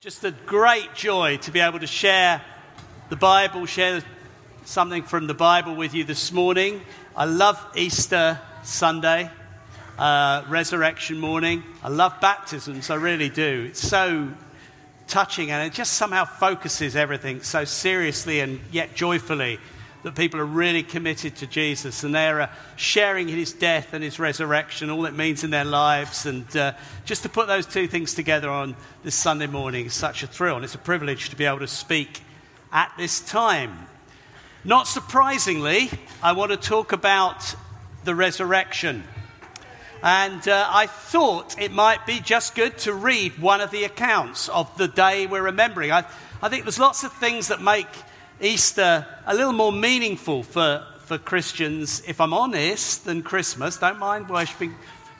Just a great joy to be able to share the Bible, share something from the Bible with you this morning. I love Easter Sunday, uh, resurrection morning. I love baptisms, I really do. It's so touching and it just somehow focuses everything so seriously and yet joyfully that people are really committed to Jesus and they're uh, sharing his death and his resurrection, all it means in their lives. And uh, just to put those two things together on this Sunday morning is such a thrill. And it's a privilege to be able to speak at this time. Not surprisingly, I want to talk about the resurrection. And uh, I thought it might be just good to read one of the accounts of the day we're remembering. I, I think there's lots of things that make Easter a little more meaningful for, for Christians, if I'm honest, than Christmas. Don't mind worshipping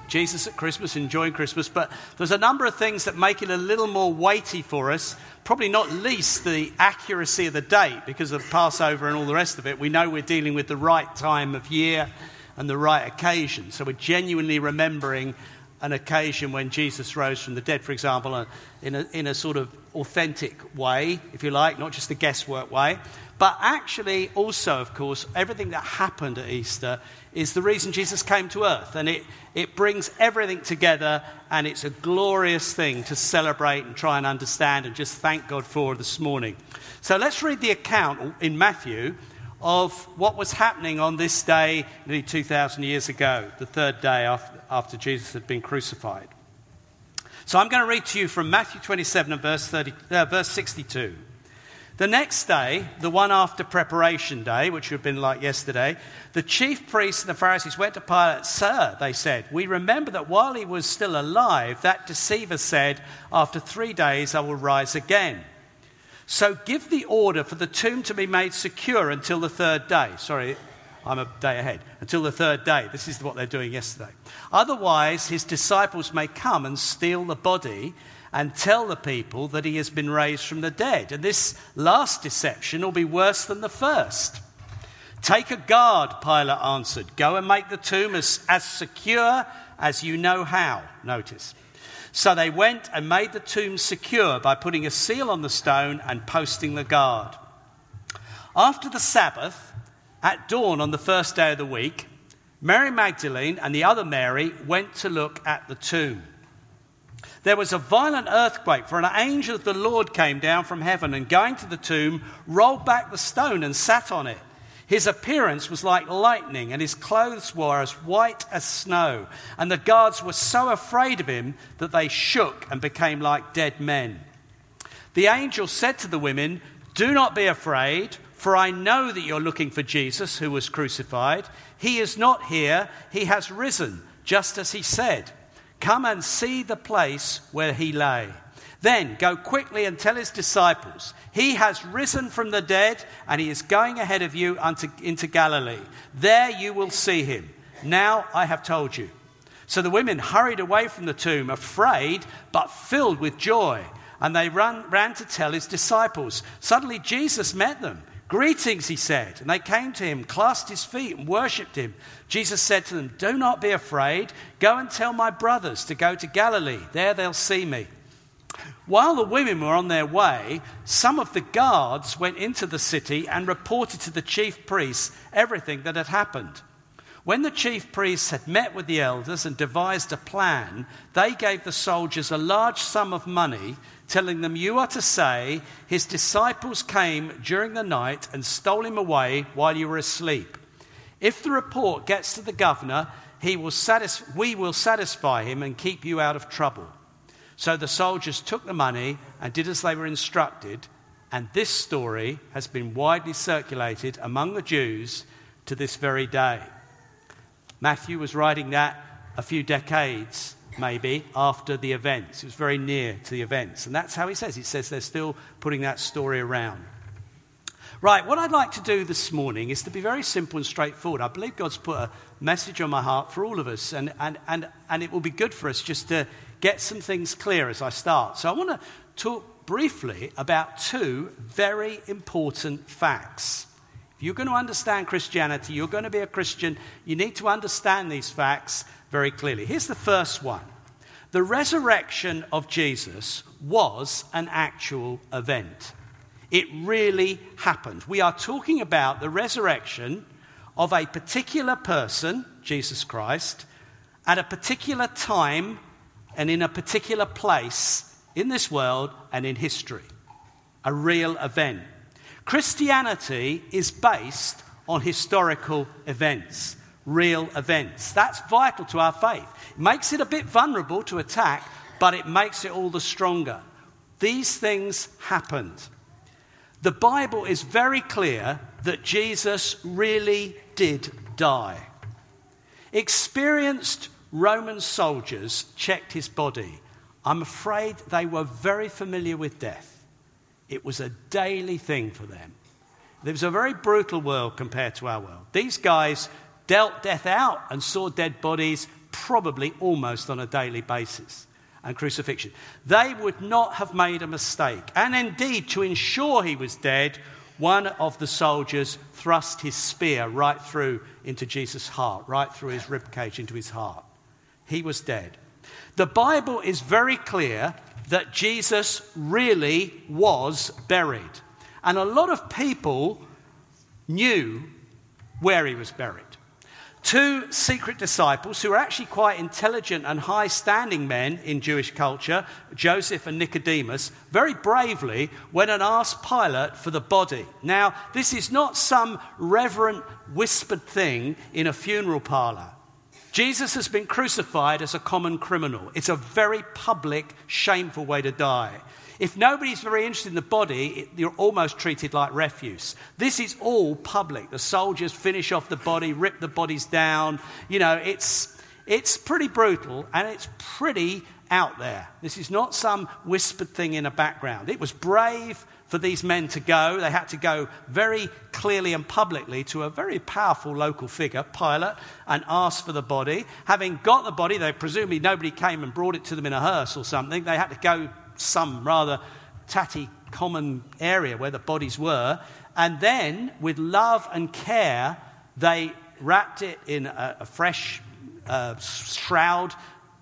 Jesus at Christmas, enjoying Christmas, but there's a number of things that make it a little more weighty for us. Probably not least the accuracy of the date because of Passover and all the rest of it. We know we're dealing with the right time of year and the right occasion. So we're genuinely remembering an occasion when Jesus rose from the dead, for example, uh, in a, in a sort of authentic way, if you like, not just a guesswork way. But actually, also, of course, everything that happened at Easter is the reason Jesus came to earth. And it, it brings everything together, and it's a glorious thing to celebrate and try and understand and just thank God for this morning. So let's read the account in Matthew of what was happening on this day nearly 2,000 years ago, the third day after, after Jesus had been crucified. So I'm going to read to you from Matthew 27 and verse, 30, uh, verse 62. The next day, the one after preparation day, which would have been like yesterday, the chief priests and the Pharisees went to Pilate. Sir, they said, we remember that while he was still alive, that deceiver said, After three days I will rise again. So give the order for the tomb to be made secure until the third day. Sorry, I'm a day ahead. Until the third day. This is what they're doing yesterday. Otherwise, his disciples may come and steal the body and tell the people that he has been raised from the dead. And this last deception will be worse than the first. Take a guard, Pilate answered. Go and make the tomb as, as secure as you know how. Notice. So they went and made the tomb secure by putting a seal on the stone and posting the guard. After the Sabbath, at dawn on the first day of the week, Mary Magdalene and the other Mary went to look at the tomb. There was a violent earthquake, for an angel of the Lord came down from heaven and, going to the tomb, rolled back the stone and sat on it. His appearance was like lightning, and his clothes were as white as snow. And the guards were so afraid of him that they shook and became like dead men. The angel said to the women, Do not be afraid, for I know that you're looking for Jesus who was crucified. He is not here, he has risen, just as he said. Come and see the place where he lay. Then go quickly and tell his disciples, He has risen from the dead, and he is going ahead of you unto, into Galilee. There you will see him. Now I have told you. So the women hurried away from the tomb, afraid, but filled with joy. And they ran, ran to tell his disciples. Suddenly Jesus met them. Greetings, he said. And they came to him, clasped his feet, and worshipped him. Jesus said to them, Do not be afraid. Go and tell my brothers to go to Galilee. There they'll see me. While the women were on their way, some of the guards went into the city and reported to the chief priests everything that had happened. When the chief priests had met with the elders and devised a plan, they gave the soldiers a large sum of money, telling them, You are to say, His disciples came during the night and stole him away while you were asleep. If the report gets to the governor, he will satis- we will satisfy him and keep you out of trouble. So the soldiers took the money and did as they were instructed, and this story has been widely circulated among the Jews to this very day. Matthew was writing that a few decades, maybe, after the events. It was very near to the events. And that's how he says. He says they're still putting that story around. Right, what I'd like to do this morning is to be very simple and straightforward. I believe God's put a message on my heart for all of us, and, and, and, and it will be good for us just to get some things clear as I start. So I want to talk briefly about two very important facts. You're going to understand Christianity, you're going to be a Christian, you need to understand these facts very clearly. Here's the first one The resurrection of Jesus was an actual event. It really happened. We are talking about the resurrection of a particular person, Jesus Christ, at a particular time and in a particular place in this world and in history. A real event. Christianity is based on historical events, real events. That's vital to our faith. It makes it a bit vulnerable to attack, but it makes it all the stronger. These things happened. The Bible is very clear that Jesus really did die. Experienced Roman soldiers checked his body. I'm afraid they were very familiar with death. It was a daily thing for them. It was a very brutal world compared to our world. These guys dealt death out and saw dead bodies probably almost on a daily basis and crucifixion. They would not have made a mistake. And indeed, to ensure he was dead, one of the soldiers thrust his spear right through into Jesus' heart, right through his rib cage into his heart. He was dead. The Bible is very clear that Jesus really was buried. And a lot of people knew where he was buried. Two secret disciples who were actually quite intelligent and high standing men in Jewish culture, Joseph and Nicodemus, very bravely went and asked Pilate for the body. Now, this is not some reverent whispered thing in a funeral parlor. Jesus has been crucified as a common criminal. It's a very public, shameful way to die. If nobody's very interested in the body, you're almost treated like refuse. This is all public. The soldiers finish off the body, rip the bodies down. You know, it's, it's pretty brutal and it's pretty out there. This is not some whispered thing in a background. It was brave for these men to go. They had to go very clearly and publicly to a very powerful local figure, Pilate, and ask for the body. Having got the body, they presumably nobody came and brought it to them in a hearse or something. They had to go some rather tatty common area where the bodies were. And then, with love and care, they wrapped it in a, a fresh uh, shroud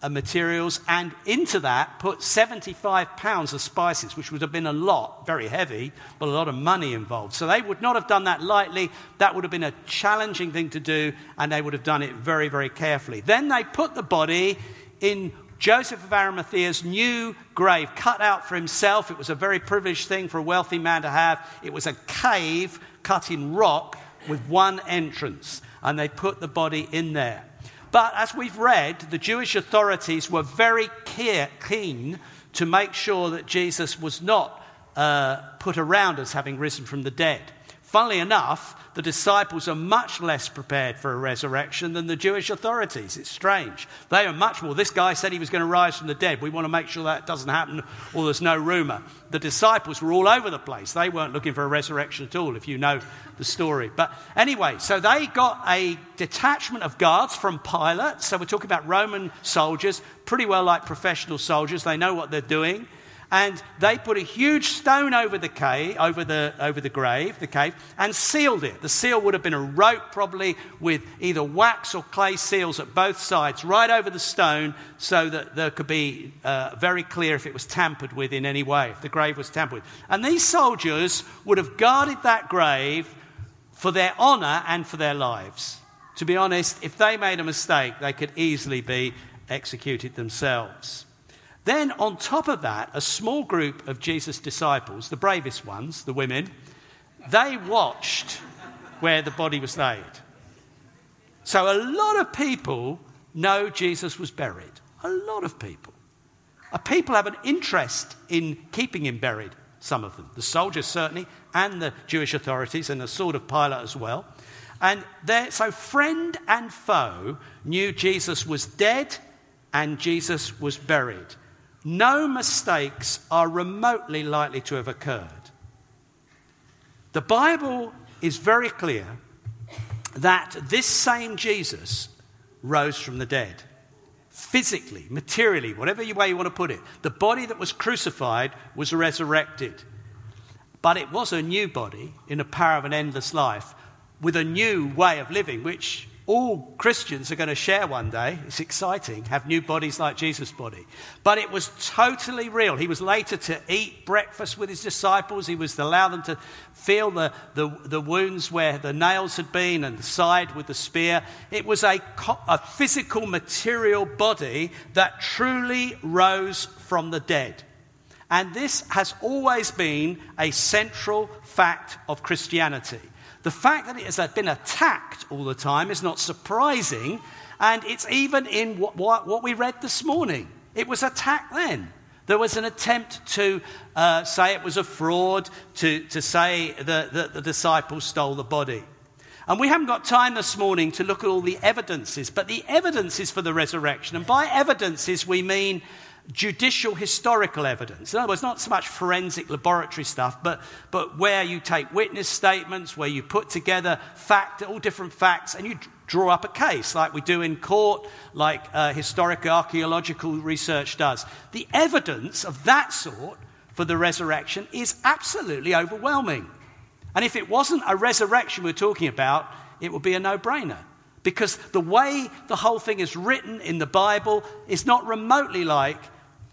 materials and into that put 75 pounds of spices, which would have been a lot, very heavy, but a lot of money involved. So they would not have done that lightly. That would have been a challenging thing to do, and they would have done it very, very carefully. Then they put the body in Joseph of Arimathea's new grave, cut out for himself. It was a very privileged thing for a wealthy man to have. It was a cave cut in rock with one entrance, and they put the body in there. But as we've read, the Jewish authorities were very keen to make sure that Jesus was not uh, put around as having risen from the dead. Funnily enough, the disciples are much less prepared for a resurrection than the Jewish authorities. It's strange. They are much more. This guy said he was going to rise from the dead. We want to make sure that doesn't happen or there's no rumor. The disciples were all over the place. They weren't looking for a resurrection at all, if you know the story. But anyway, so they got a detachment of guards from Pilate. So we're talking about Roman soldiers, pretty well like professional soldiers. They know what they're doing and they put a huge stone over the cave, over the, over the grave, the cave, and sealed it. The seal would have been a rope, probably with either wax or clay seals at both sides, right over the stone, so that there could be uh, very clear if it was tampered with in any way, if the grave was tampered with. And these soldiers would have guarded that grave for their honor and for their lives. To be honest, if they made a mistake, they could easily be executed themselves. Then, on top of that, a small group of Jesus' disciples, the bravest ones, the women, they watched where the body was laid. So, a lot of people know Jesus was buried. A lot of people. People have an interest in keeping him buried, some of them. The soldiers, certainly, and the Jewish authorities, and the sword of Pilate as well. And so, friend and foe knew Jesus was dead and Jesus was buried no mistakes are remotely likely to have occurred. The Bible is very clear that this same Jesus rose from the dead. Physically, materially, whatever way you want to put it. The body that was crucified was resurrected. But it was a new body in the power of an endless life with a new way of living, which all Christians are going to share one day. It's exciting, have new bodies like Jesus' body. But it was totally real. He was later to eat breakfast with his disciples. He was to allow them to feel the, the, the wounds where the nails had been and the side with the spear. It was a, a physical, material body that truly rose from the dead. And this has always been a central fact of Christianity. The fact that it has been attacked all the time is not surprising, and it's even in what, what, what we read this morning. It was attacked then. There was an attempt to uh, say it was a fraud, to, to say that, that the disciples stole the body. And we haven't got time this morning to look at all the evidences, but the evidences for the resurrection, and by evidences we mean judicial historical evidence. In other words, not so much forensic laboratory stuff, but, but where you take witness statements, where you put together fact, all different facts, and you draw up a case like we do in court, like uh, historic archaeological research does. The evidence of that sort for the resurrection is absolutely overwhelming. And if it wasn't a resurrection we're talking about, it would be a no brainer. Because the way the whole thing is written in the Bible is not remotely like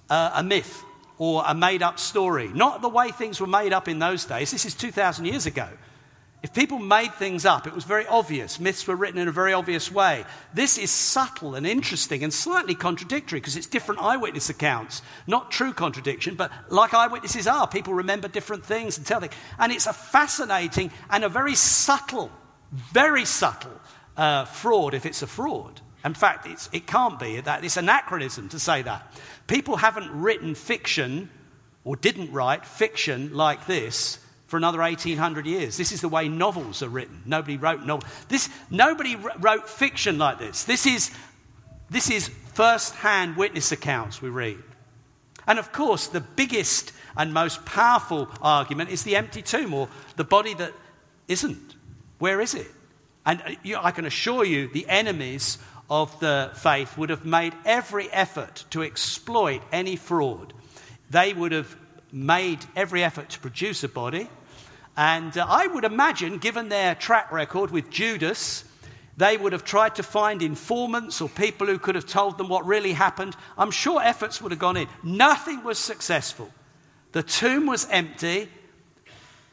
uh, a myth or a made up story. Not the way things were made up in those days. This is 2,000 years ago. If people made things up, it was very obvious. Myths were written in a very obvious way. This is subtle and interesting and slightly contradictory because it's different eyewitness accounts. Not true contradiction, but like eyewitnesses are. People remember different things and tell things. And it's a fascinating and a very subtle, very subtle uh, fraud if it's a fraud. In fact, it can't be. That, it's anachronism to say that. People haven't written fiction or didn't write fiction like this for another 1800 years. This is the way novels are written. Nobody wrote novels. This, nobody wrote fiction like this. This is, this is first hand witness accounts we read. And of course, the biggest and most powerful argument is the empty tomb or the body that isn't. Where is it? And uh, I can assure you, the enemies of the faith would have made every effort to exploit any fraud. They would have made every effort to produce a body. And uh, I would imagine, given their track record with Judas, they would have tried to find informants or people who could have told them what really happened. I'm sure efforts would have gone in. Nothing was successful. The tomb was empty.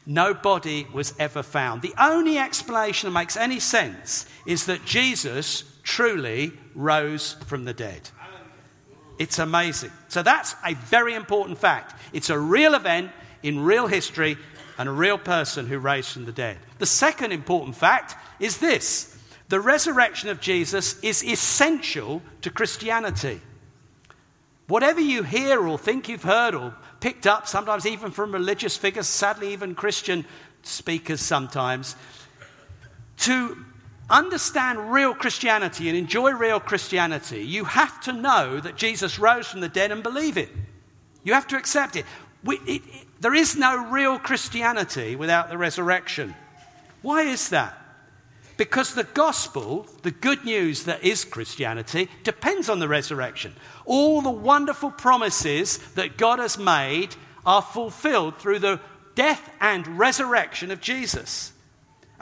No body was ever found. The only explanation that makes any sense is that Jesus truly rose from the dead. It's amazing. So that's a very important fact. It's a real event in real history and a real person who raised from the dead. The second important fact is this the resurrection of Jesus is essential to Christianity. Whatever you hear or think you've heard or picked up, sometimes even from religious figures, sadly, even Christian speakers sometimes, to understand real Christianity and enjoy real Christianity, you have to know that Jesus rose from the dead and believe it. You have to accept it. We, it, it there is no real Christianity without the resurrection. Why is that? Because the gospel, the good news that is Christianity, depends on the resurrection. All the wonderful promises that God has made are fulfilled through the death and resurrection of Jesus.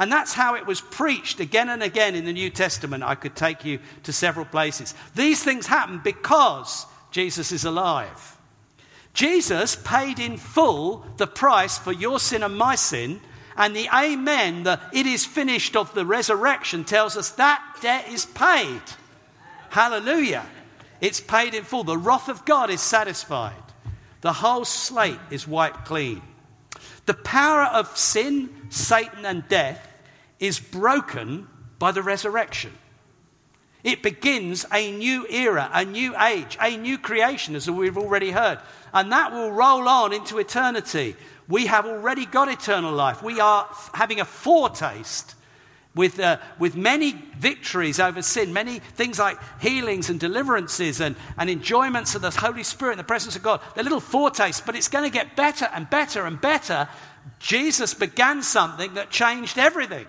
And that's how it was preached again and again in the New Testament. I could take you to several places. These things happen because Jesus is alive. Jesus paid in full the price for your sin and my sin and the amen, the it is finished of the resurrection, tells us that debt is paid. Hallelujah. It's paid in full. The wrath of God is satisfied. The whole slate is wiped clean. The power of sin, Satan, and death is broken by the resurrection. It begins a new era, a new age, a new creation, as we've already heard. And that will roll on into eternity. We have already got eternal life. We are having a foretaste with, uh, with many victories over sin, many things like healings and deliverances and, and enjoyments of the Holy Spirit and the presence of God. They're little foretastes, but it's going to get better and better and better. Jesus began something that changed everything.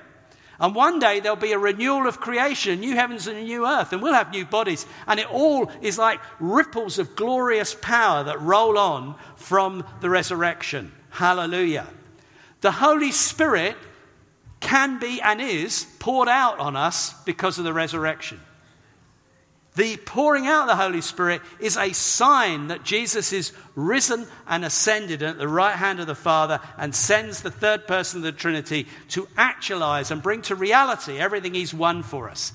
And one day there'll be a renewal of creation, new heavens and a new earth, and we'll have new bodies. And it all is like ripples of glorious power that roll on from the resurrection. Hallelujah. The Holy Spirit can be and is poured out on us because of the resurrection. The pouring out of the Holy Spirit is a sign that Jesus is risen and ascended at the right hand of the Father and sends the third person of the Trinity to actualize and bring to reality everything He's won for us.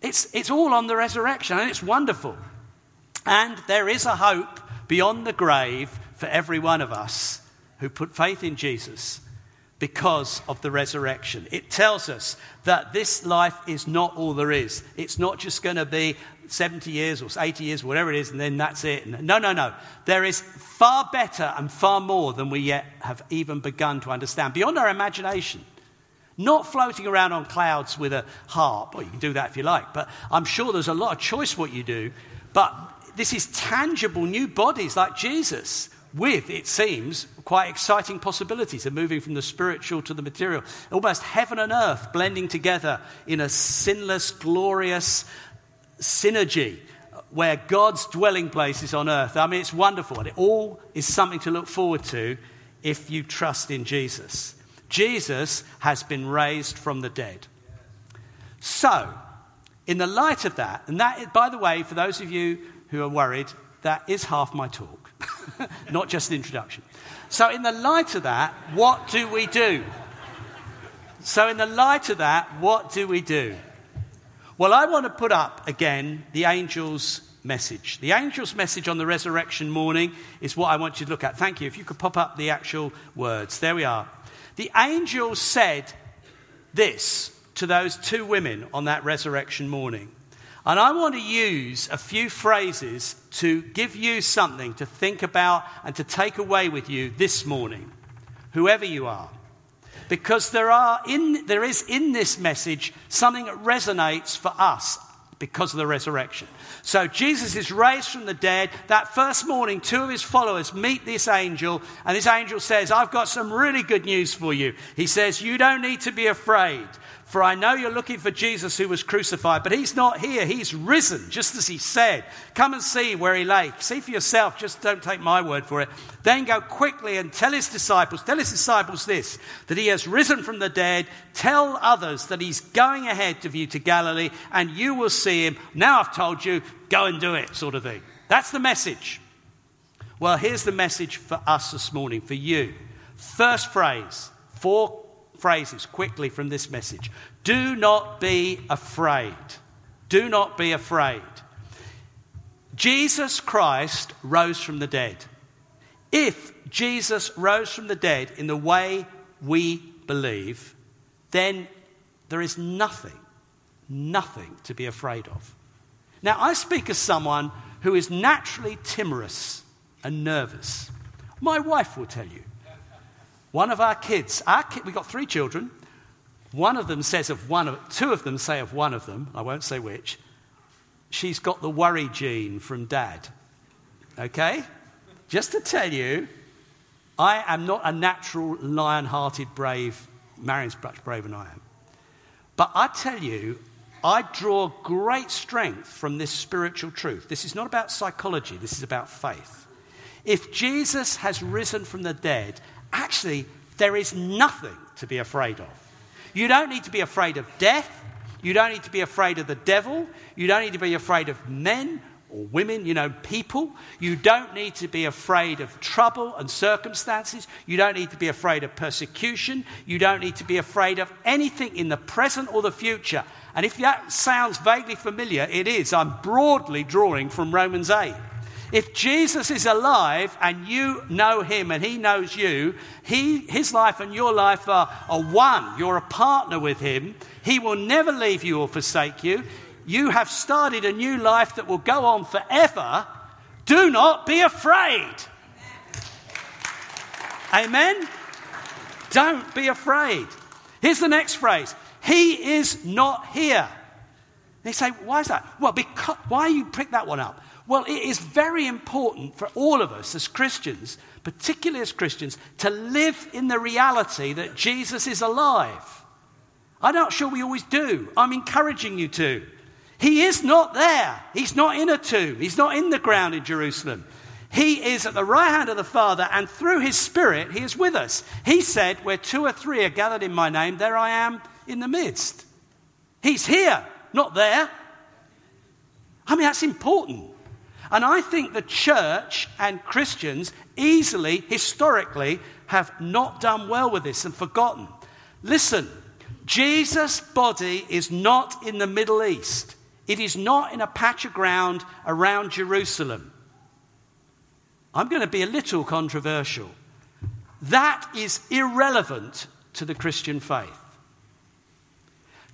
It's, it's all on the resurrection and it's wonderful. And there is a hope beyond the grave for every one of us who put faith in Jesus because of the resurrection. It tells us that this life is not all there is. It's not just going to be 70 years or 80 years, whatever it is, and then that's it. No, no, no. There is far better and far more than we yet have even begun to understand, beyond our imagination. Not floating around on clouds with a harp. Well, you can do that if you like, but I'm sure there's a lot of choice what you do. But this is tangible new bodies like Jesus with, it seems, quite exciting possibilities of moving from the spiritual to the material. Almost heaven and earth blending together in a sinless, glorious synergy where God's dwelling place is on earth. I mean, it's wonderful, and it all is something to look forward to if you trust in Jesus. Jesus has been raised from the dead. So, in the light of that, and that, by the way, for those of you who are worried, that is half my talk. not just an introduction. So, in the light of that, what do we do? So, in the light of that, what do we do? Well, I want to put up again the angel's message. The angel's message on the resurrection morning is what I want you to look at. Thank you. If you could pop up the actual words. There we are. The angel said this to those two women on that resurrection morning. And I want to use a few phrases to give you something to think about and to take away with you this morning, whoever you are. Because there, are in, there is in this message something that resonates for us because of the resurrection. So Jesus is raised from the dead. That first morning, two of his followers meet this angel, and this angel says, I've got some really good news for you. He says, You don't need to be afraid. For I know you're looking for Jesus who was crucified, but he's not here. He's risen, just as he said. Come and see where he lay. See for yourself, just don't take my word for it. Then go quickly and tell his disciples, tell his disciples this, that he has risen from the dead. Tell others that he's going ahead of you to Galilee, and you will see him. Now I've told you, go and do it, sort of thing. That's the message. Well, here's the message for us this morning, for you. First phrase, four phrases quickly from this message. Do not be afraid. Do not be afraid. Jesus Christ rose from the dead. If Jesus rose from the dead in the way we believe, then there is nothing, nothing to be afraid of. Now, I speak as someone who is naturally timorous and nervous. My wife will tell you. One of our kids, our kid, we've got three children. One of them says of one of, two of them say of one of them, I won't say which, she's got the worry gene from dad. Okay? Just to tell you, I am not a natural lion hearted, brave, Marion's much braver than I am. But I tell you, I draw great strength from this spiritual truth. This is not about psychology, this is about faith. If Jesus has risen from the dead actually, there is nothing to be afraid of. You don't need to be afraid of death. You don't need to be afraid of the devil. You don't need to be afraid of men or women, you know, people. You don't need to be afraid of trouble and circumstances. You don't need to be afraid of persecution. You don't need to be afraid of anything in the present or the future. And if that sounds vaguely familiar, it is. I'm broadly drawing from Romans 8. If Jesus is alive and you know him and he knows you, he, his life and your life are, are one. You're a partner with him. He will never leave you or forsake you. You have started a new life that will go on forever. Do not be afraid. Amen? Don't be afraid. Here's the next phrase He is not here. They say, why is that? Well, because, why you pick that one up? Well, it is very important for all of us as Christians, particularly as Christians, to live in the reality that Jesus is alive. I'm not sure we always do. I'm encouraging you to. He is not there. He's not in a tomb. He's not in the ground in Jerusalem. He is at the right hand of the Father, and through his Spirit, he is with us. He said, Where two or three are gathered in my name, there I am in the midst. He's here, not there. I mean, that's important. And I think the church and Christians easily, historically, have not done well with this and forgotten. Listen, Jesus' body is not in the Middle East, it is not in a patch of ground around Jerusalem. I'm going to be a little controversial. That is irrelevant to the Christian faith.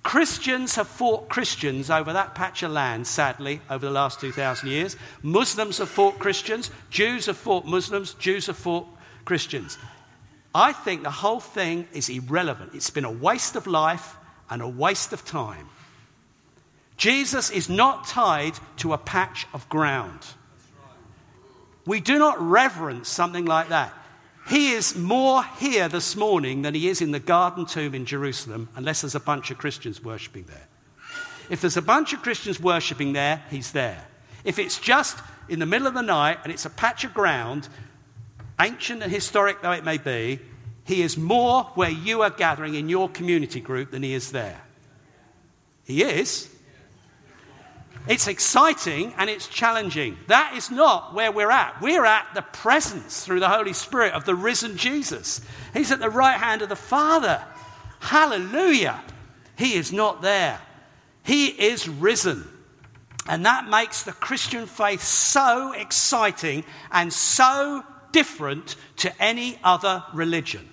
Christians have fought Christians over that patch of land, sadly, over the last 2,000 years. Muslims have fought Christians. Jews have fought Muslims. Jews have fought Christians. I think the whole thing is irrelevant. It's been a waste of life and a waste of time. Jesus is not tied to a patch of ground. We do not reverence something like that. He is more here this morning than he is in the garden tomb in Jerusalem, unless there's a bunch of Christians worshipping there. If there's a bunch of Christians worshipping there, he's there. If it's just in the middle of the night and it's a patch of ground, ancient and historic though it may be, he is more where you are gathering in your community group than he is there. He is. It's exciting and it's challenging. That is not where we're at. We're at the presence through the Holy Spirit of the risen Jesus. He's at the right hand of the Father. Hallelujah. He is not there, He is risen. And that makes the Christian faith so exciting and so different to any other religion.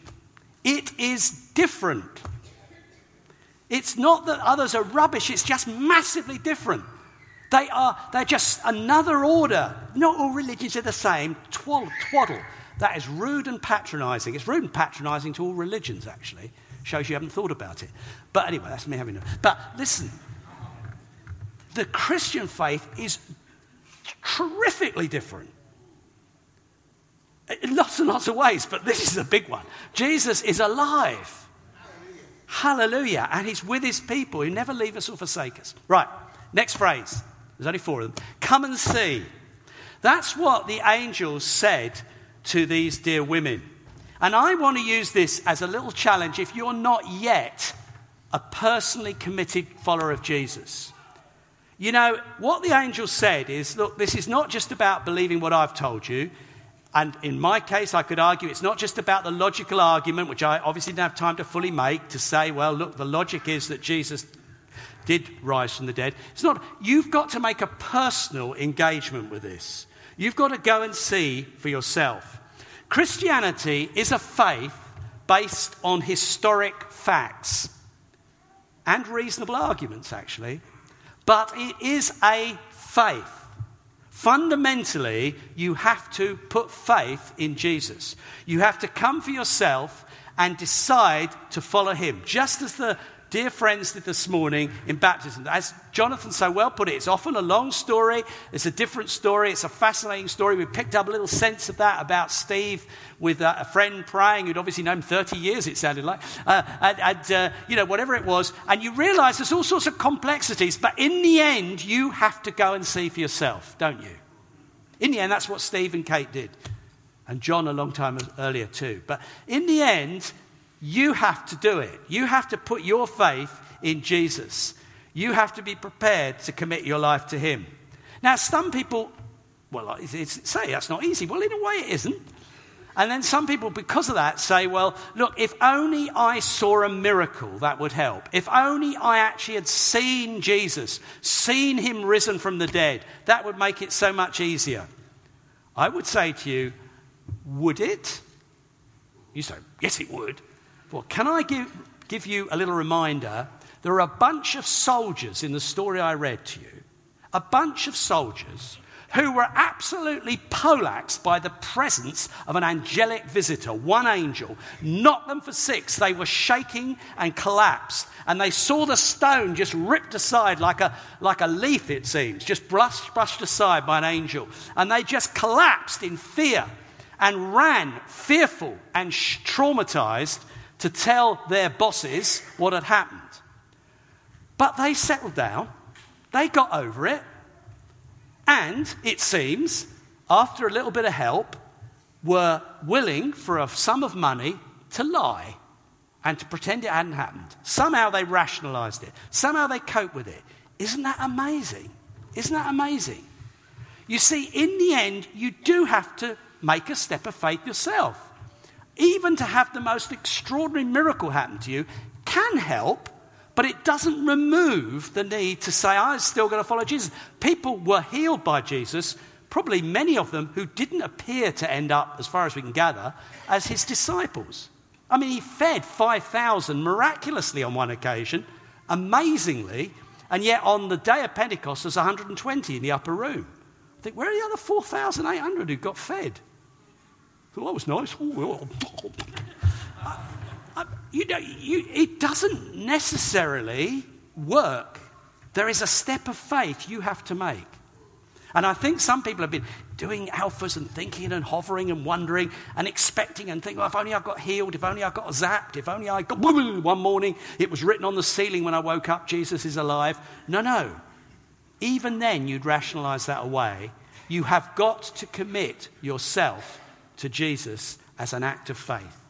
It is different. It's not that others are rubbish, it's just massively different. They are, they're just another order. Not all religions are the same. Twaddle, twaddle. That is rude and patronizing. It's rude and patronizing to all religions, actually. Shows you haven't thought about it. But anyway, that's me having a. But listen, the Christian faith is terrifically different in lots and lots of ways, but this is a big one. Jesus is alive. Hallelujah. Hallelujah. And he's with his people who never leave us or forsake us. Right, next phrase. There's only four of them. Come and see. That's what the angels said to these dear women. And I want to use this as a little challenge if you're not yet a personally committed follower of Jesus. You know, what the angels said is look, this is not just about believing what I've told you. And in my case, I could argue it's not just about the logical argument, which I obviously didn't have time to fully make, to say, well, look, the logic is that Jesus did rise from the dead. It's not, you've got to make a personal engagement with this. You've got to go and see for yourself. Christianity is a faith based on historic facts and reasonable arguments, actually, but it is a faith. Fundamentally, you have to put faith in Jesus. You have to come for yourself and decide to follow him. Just as the dear friends did this morning in baptism. As Jonathan so well put it, it's often a long story, it's a different story, it's a fascinating story. We picked up a little sense of that about Steve with uh, a friend praying who'd obviously known 30 years, it sounded like, uh, and, and uh, you know, whatever it was. And you realize there's all sorts of complexities, but in the end, you have to go and see for yourself, don't you? In the end, that's what Steve and Kate did. And John a long time earlier, too. But in the end, you have to do it. You have to put your faith in Jesus. You have to be prepared to commit your life to Him. Now, some people, well, say that's not easy. Well, in a way, it isn't. And then some people, because of that, say, well, look, if only I saw a miracle, that would help. If only I actually had seen Jesus, seen him risen from the dead, that would make it so much easier. I would say to you, would it? You say, yes, it would. Well, can I give, give you a little reminder? There are a bunch of soldiers in the story I read to you, a bunch of soldiers who were absolutely polaxed by the presence of an angelic visitor, one angel, knocked them for six. They were shaking and collapsed, and they saw the stone just ripped aside like a, like a leaf, it seems, just brushed, brushed aside by an angel. And they just collapsed in fear and ran, fearful and traumatized, to tell their bosses what had happened. But they settled down, they got over it, and it seems after a little bit of help, were willing for a sum of money to lie and to pretend it hadn't happened. Somehow they rationalized it. Somehow they coped with it. Isn't that amazing? Isn't that amazing? You see, in the end, you do have to make a step of faith yourself. Even to have the most extraordinary miracle happen to you can help, but it doesn't remove the need to say, I'm still going to follow Jesus. People were healed by Jesus, probably many of them who didn't appear to end up, as far as we can gather, as his disciples. I mean, he fed 5,000 miraculously on one occasion, amazingly, and yet on the day of Pentecost, there's 120 in the upper room. I think, where are the other 4,800 who got fed? Well, that was nice. you know, you, it doesn't necessarily work. There is a step of faith you have to make. And I think some people have been doing alphas and thinking and hovering and wondering and expecting and thinking, well, if only I got healed, if only I got zapped, if only I got one morning, it was written on the ceiling when I woke up, Jesus is alive. No, no. Even then, you'd rationalize that away. You have got to commit yourself to Jesus as an act of faith.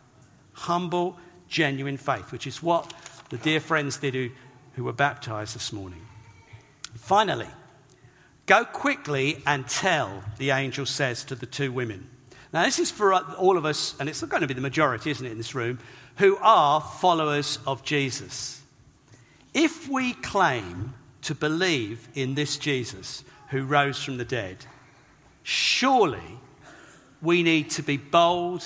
Humble, genuine faith, which is what the dear friends did who, who were baptized this morning. Finally, go quickly and tell, the angel says to the two women. Now, this is for all of us, and it's going to be the majority, isn't it, in this room, who are followers of Jesus. If we claim to believe in this Jesus who rose from the dead, surely we need to be bold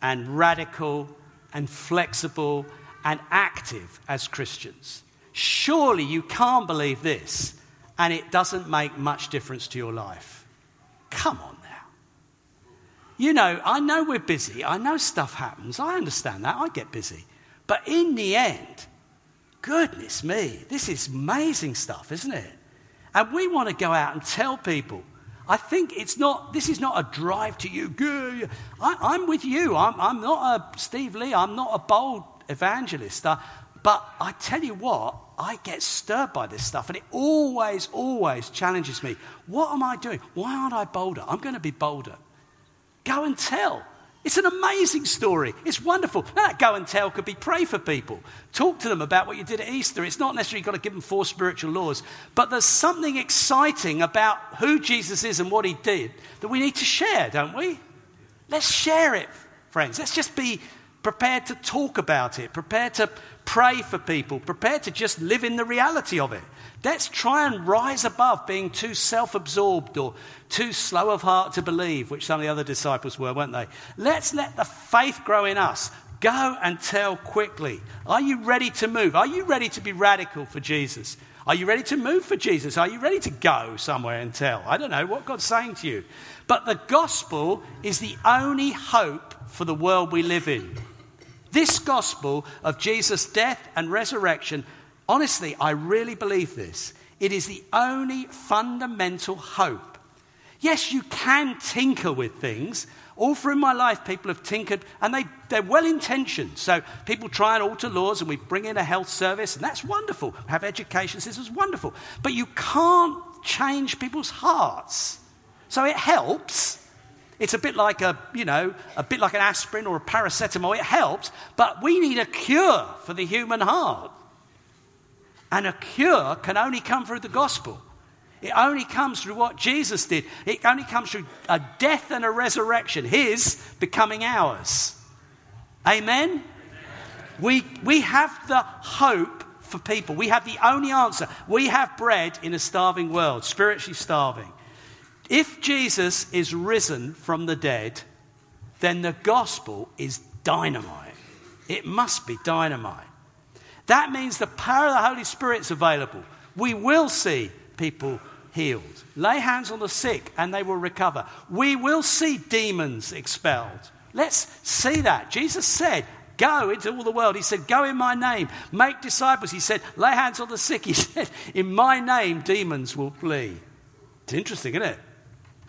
and radical and flexible and active as Christians. Surely you can't believe this and it doesn't make much difference to your life. Come on now. You know, I know we're busy. I know stuff happens. I understand that. I get busy. But in the end, goodness me, this is amazing stuff, isn't it? And we want to go out and tell people I think it's not, this is not a drive to you. I, am with you. I'm, I'm, not a Steve Lee. I'm not a bold evangelist. Uh, but I tell you what, I get stirred by this stuff and it always, always challenges me. What am I doing? Why aren't I bolder? I'm going to be bolder. Go and tell. It's an amazing story. It's wonderful. That go and tell could be pray for people. Talk to them about what you did at Easter. It's not necessarily got to give them four spiritual laws, but there's something exciting about who Jesus is and what he did that we need to share, don't we? Let's share it, friends. Let's just be prepared to talk about it, prepared to pray for people, prepared to just live in the reality of it. Let's try and rise above being too self absorbed or too slow of heart to believe, which some of the other disciples were, weren't they? Let's let the faith grow in us. Go and tell quickly. Are you ready to move? Are you ready to be radical for Jesus? Are you ready to move for Jesus? Are you ready to go somewhere and tell? I don't know what God's saying to you. But the gospel is the only hope for the world we live in. This gospel of Jesus' death and resurrection Honestly, I really believe this. It is the only fundamental hope. Yes, you can tinker with things. All through my life, people have tinkered and they, they're well intentioned. So people try and alter laws and we bring in a health service, and that's wonderful. We Have education systems, wonderful. But you can't change people's hearts. So it helps. It's a bit like a, you know, a bit like an aspirin or a paracetamol. It helps, but we need a cure for the human heart. And a cure can only come through the gospel. It only comes through what Jesus did. It only comes through a death and a resurrection, His becoming ours. Amen? We, we have the hope for people. We have the only answer. We have bread in a starving world, spiritually starving. If Jesus is risen from the dead, then the gospel is dynamite. It must be dynamite. That means the power of the Holy Spirit is available. We will see people healed. Lay hands on the sick and they will recover. We will see demons expelled. Let's see that. Jesus said, Go into all the world. He said, Go in my name, make disciples. He said, Lay hands on the sick. He said, In my name, demons will flee. It's interesting, isn't it?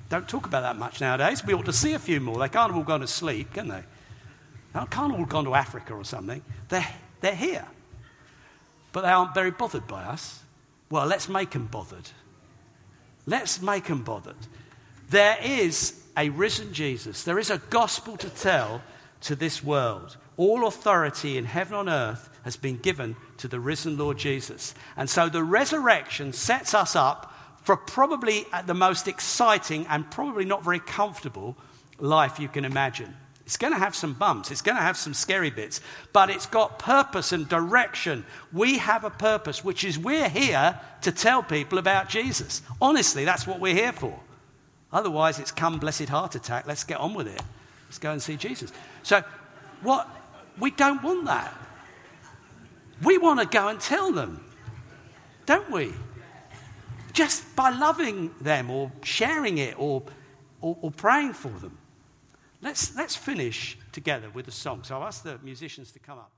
Don't talk about that much nowadays. We ought to see a few more. They can't have all gone to sleep, can they? They can't have all gone to Africa or something. They're, they're here but they aren't very bothered by us. Well, let's make them bothered. Let's make them bothered. There is a risen Jesus. There is a gospel to tell to this world. All authority in heaven and earth has been given to the risen Lord Jesus. And so the resurrection sets us up for probably the most exciting and probably not very comfortable life you can imagine. It's going to have some bumps, it's going to have some scary bits, but it's got purpose and direction. We have a purpose, which is we're here to tell people about Jesus. Honestly, that's what we're here for. Otherwise, it's come blessed heart attack. Let's get on with it. Let's go and see Jesus. So, what we don't want that. We want to go and tell them, don't we? Just by loving them or sharing it or, or, or praying for them. Let's, let's finish together with a song. So I'll ask the musicians to come up.